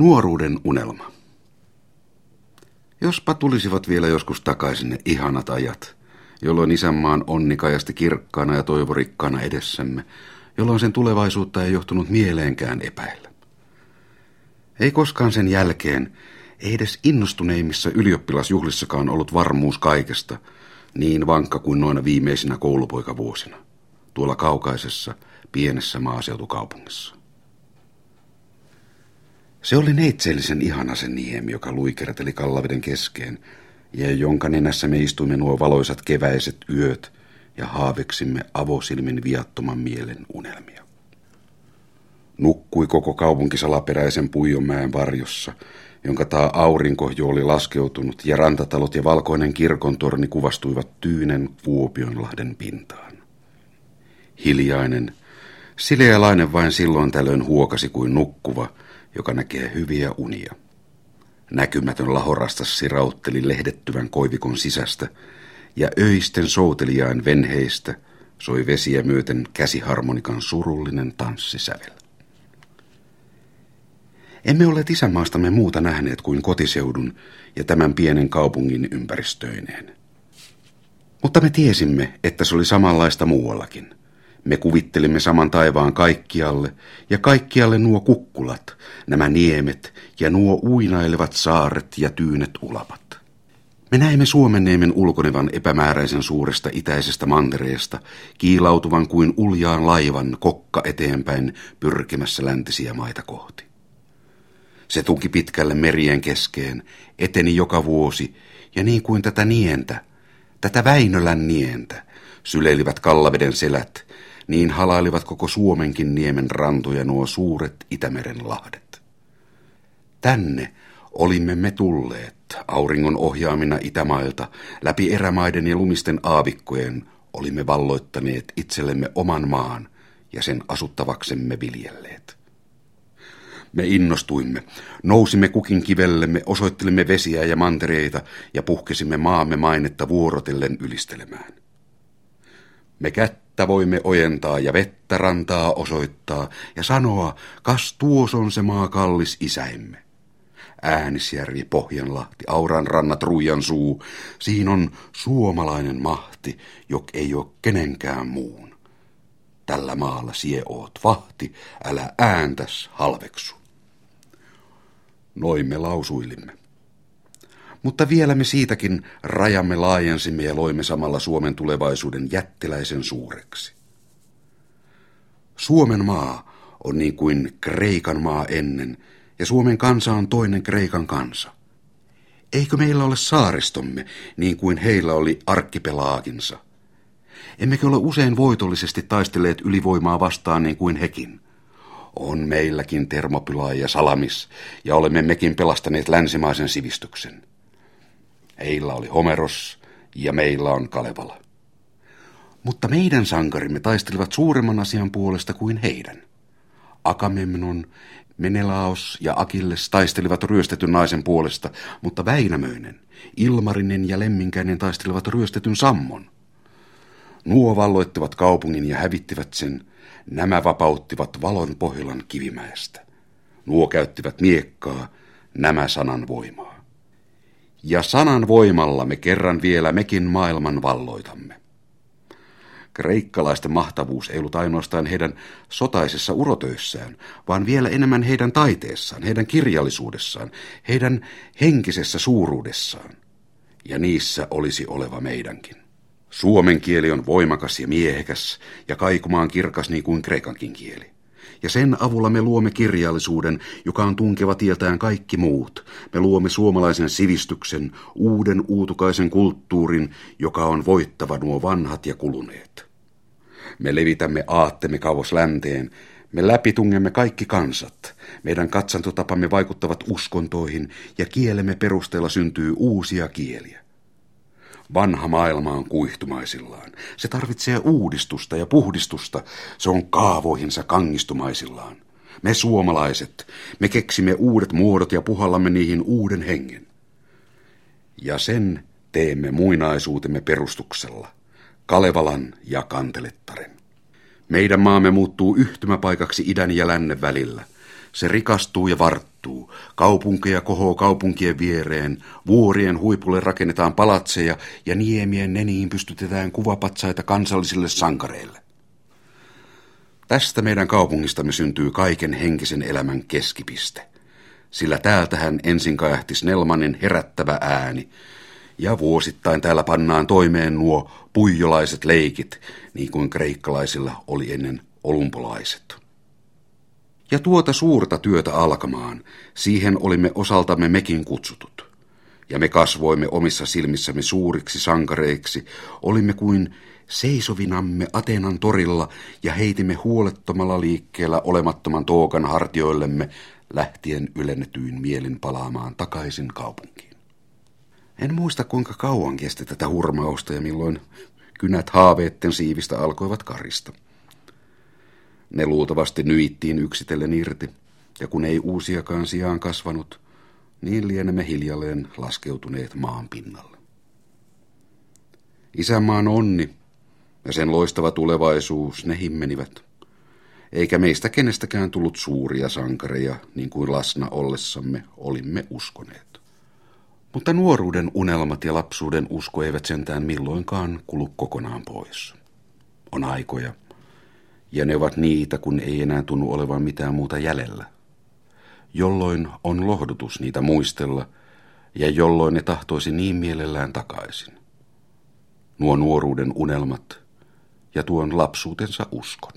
Nuoruuden unelma. Jospa tulisivat vielä joskus takaisin ne ihanat ajat, jolloin isänmaan onni kajasti kirkkaana ja toivorikkaana edessämme, jolloin sen tulevaisuutta ei johtunut mieleenkään epäillä. Ei koskaan sen jälkeen, ei edes innostuneimmissa ylioppilasjuhlissakaan ollut varmuus kaikesta, niin vankka kuin noina viimeisinä koulupoikavuosina, tuolla kaukaisessa, pienessä maaseutukaupungissa. Se oli neitsellisen ihana se niemi, joka luikerteli Kallaveden keskeen, ja jonka nenässä me istuimme nuo valoisat keväiset yöt ja haaveksimme avosilmin viattoman mielen unelmia. Nukkui koko kaupunki salaperäisen Puijonmäen varjossa, jonka taa aurinko jo oli laskeutunut ja rantatalot ja valkoinen kirkontorni kuvastuivat tyynen Vuopionlahden pintaan. Hiljainen, sileälainen vain silloin tällöin huokasi kuin nukkuva – joka näkee hyviä unia. Näkymätön lahorastas sirautteli lehdettyvän koivikon sisästä, ja öisten soutelijain venheistä soi vesiä myöten käsiharmonikan surullinen tanssisävel. Emme ole isämaastamme muuta nähneet kuin kotiseudun ja tämän pienen kaupungin ympäristöineen. Mutta me tiesimme, että se oli samanlaista muuallakin – me kuvittelimme saman taivaan kaikkialle, ja kaikkialle nuo kukkulat, nämä niemet ja nuo uinailevat saaret ja tyynet ulapat. Me näimme Suomenniemen ulkonevan epämääräisen suuresta itäisestä mantereesta, kiilautuvan kuin uljaan laivan kokka eteenpäin pyrkimässä läntisiä maita kohti. Se tunki pitkälle merien keskeen, eteni joka vuosi, ja niin kuin tätä nientä, tätä Väinölän nientä, syleilivät Kallaveden selät, niin halailivat koko Suomenkin niemen rantoja nuo suuret Itämeren lahdet. Tänne olimme me tulleet, auringon ohjaamina Itämailta, läpi erämaiden ja lumisten aavikkojen, olimme valloittaneet itsellemme oman maan ja sen asuttavaksemme viljelleet. Me innostuimme, nousimme kukin kivellemme, osoittelimme vesiä ja mantereita ja puhkesimme maamme mainetta vuorotellen ylistelemään. Me kättä voimme ojentaa ja vettä rantaa osoittaa ja sanoa, kas tuos on se maa kallis isäimme. Äänisjärvi, Pohjanlahti, Auran rannat, Ruijan suu, siinä on suomalainen mahti, jok ei ole kenenkään muun. Tällä maalla sie oot vahti, älä ääntäs halveksu. Noin me lausuilimme. Mutta vielä me siitäkin rajamme laajensimme ja loimme samalla Suomen tulevaisuuden jättiläisen suureksi. Suomen maa on niin kuin Kreikan maa ennen, ja Suomen kansa on toinen Kreikan kansa. Eikö meillä ole saaristomme niin kuin heillä oli arkkipelaaginsa? Emmekö ole usein voitollisesti taistelleet ylivoimaa vastaan niin kuin hekin? On meilläkin Termopyla ja Salamis, ja olemme mekin pelastaneet länsimaisen sivistyksen. Heillä oli Homeros ja meillä on Kalevala. Mutta meidän sankarimme taistelivat suuremman asian puolesta kuin heidän. Akamemnon, Menelaos ja Akilles taistelivat ryöstetyn naisen puolesta, mutta Väinämöinen, Ilmarinen ja Lemminkäinen taistelivat ryöstetyn Sammon. Nuo valloittivat kaupungin ja hävittivät sen, nämä vapauttivat valon Pohjolan kivimäestä. Nuo käyttivät miekkaa, nämä sanan voimaa. Ja sanan voimalla me kerran vielä mekin maailman valloitamme. Kreikkalaisten mahtavuus ei ollut ainoastaan heidän sotaisessa urotöissään, vaan vielä enemmän heidän taiteessaan, heidän kirjallisuudessaan, heidän henkisessä suuruudessaan. Ja niissä olisi oleva meidänkin. Suomen kieli on voimakas ja miehekäs ja kaikumaan kirkas niin kuin kreikankin kieli ja sen avulla me luomme kirjallisuuden, joka on tunkeva tietään kaikki muut. Me luomme suomalaisen sivistyksen, uuden uutukaisen kulttuurin, joka on voittava nuo vanhat ja kuluneet. Me levitämme aattemme kauas länteen, me läpitungemme kaikki kansat. Meidän katsantotapamme vaikuttavat uskontoihin ja kielemme perusteella syntyy uusia kieliä. Vanha maailma on kuihtumaisillaan. Se tarvitsee uudistusta ja puhdistusta. Se on kaavoihinsa kangistumaisillaan. Me suomalaiset, me keksimme uudet muodot ja puhallamme niihin uuden hengen. Ja sen teemme muinaisuutemme perustuksella, Kalevalan ja Kantelettaren. Meidän maamme muuttuu yhtymäpaikaksi idän ja lännen välillä. Se rikastuu ja varttuu. Kaupunkeja kohoo kaupunkien viereen, vuorien huipulle rakennetaan palatseja ja niemien neniin pystytetään kuvapatsaita kansallisille sankareille. Tästä meidän kaupungistamme syntyy kaiken henkisen elämän keskipiste. Sillä täältähän ensin kajahti Snellmanin herättävä ääni, ja vuosittain täällä pannaan toimeen nuo puijolaiset leikit, niin kuin kreikkalaisilla oli ennen olympolaiset. Ja tuota suurta työtä alkamaan, siihen olimme osaltamme mekin kutsutut. Ja me kasvoimme omissa silmissämme suuriksi sankareiksi, olimme kuin seisovinamme Ateenan torilla ja heitimme huolettomalla liikkeellä olemattoman tookan hartioillemme lähtien ylennetyin mielin palaamaan takaisin kaupunkiin. En muista kuinka kauan kesti tätä hurmausta ja milloin kynät haaveetten siivistä alkoivat karista. Ne luultavasti nyittiin yksitellen irti, ja kun ei uusiakaan sijaan kasvanut, niin lienemme hiljalleen laskeutuneet maan pinnalle. Isänmaan onni ja sen loistava tulevaisuus ne himmenivät. Eikä meistä kenestäkään tullut suuria sankareja, niin kuin lasna ollessamme olimme uskoneet. Mutta nuoruuden unelmat ja lapsuuden usko eivät sentään milloinkaan kulu kokonaan pois. On aikoja, ja ne ovat niitä, kun ei enää tunnu olevan mitään muuta jäljellä. Jolloin on lohdutus niitä muistella, ja jolloin ne tahtoisi niin mielellään takaisin. Nuo nuoruuden unelmat ja tuon lapsuutensa uskon.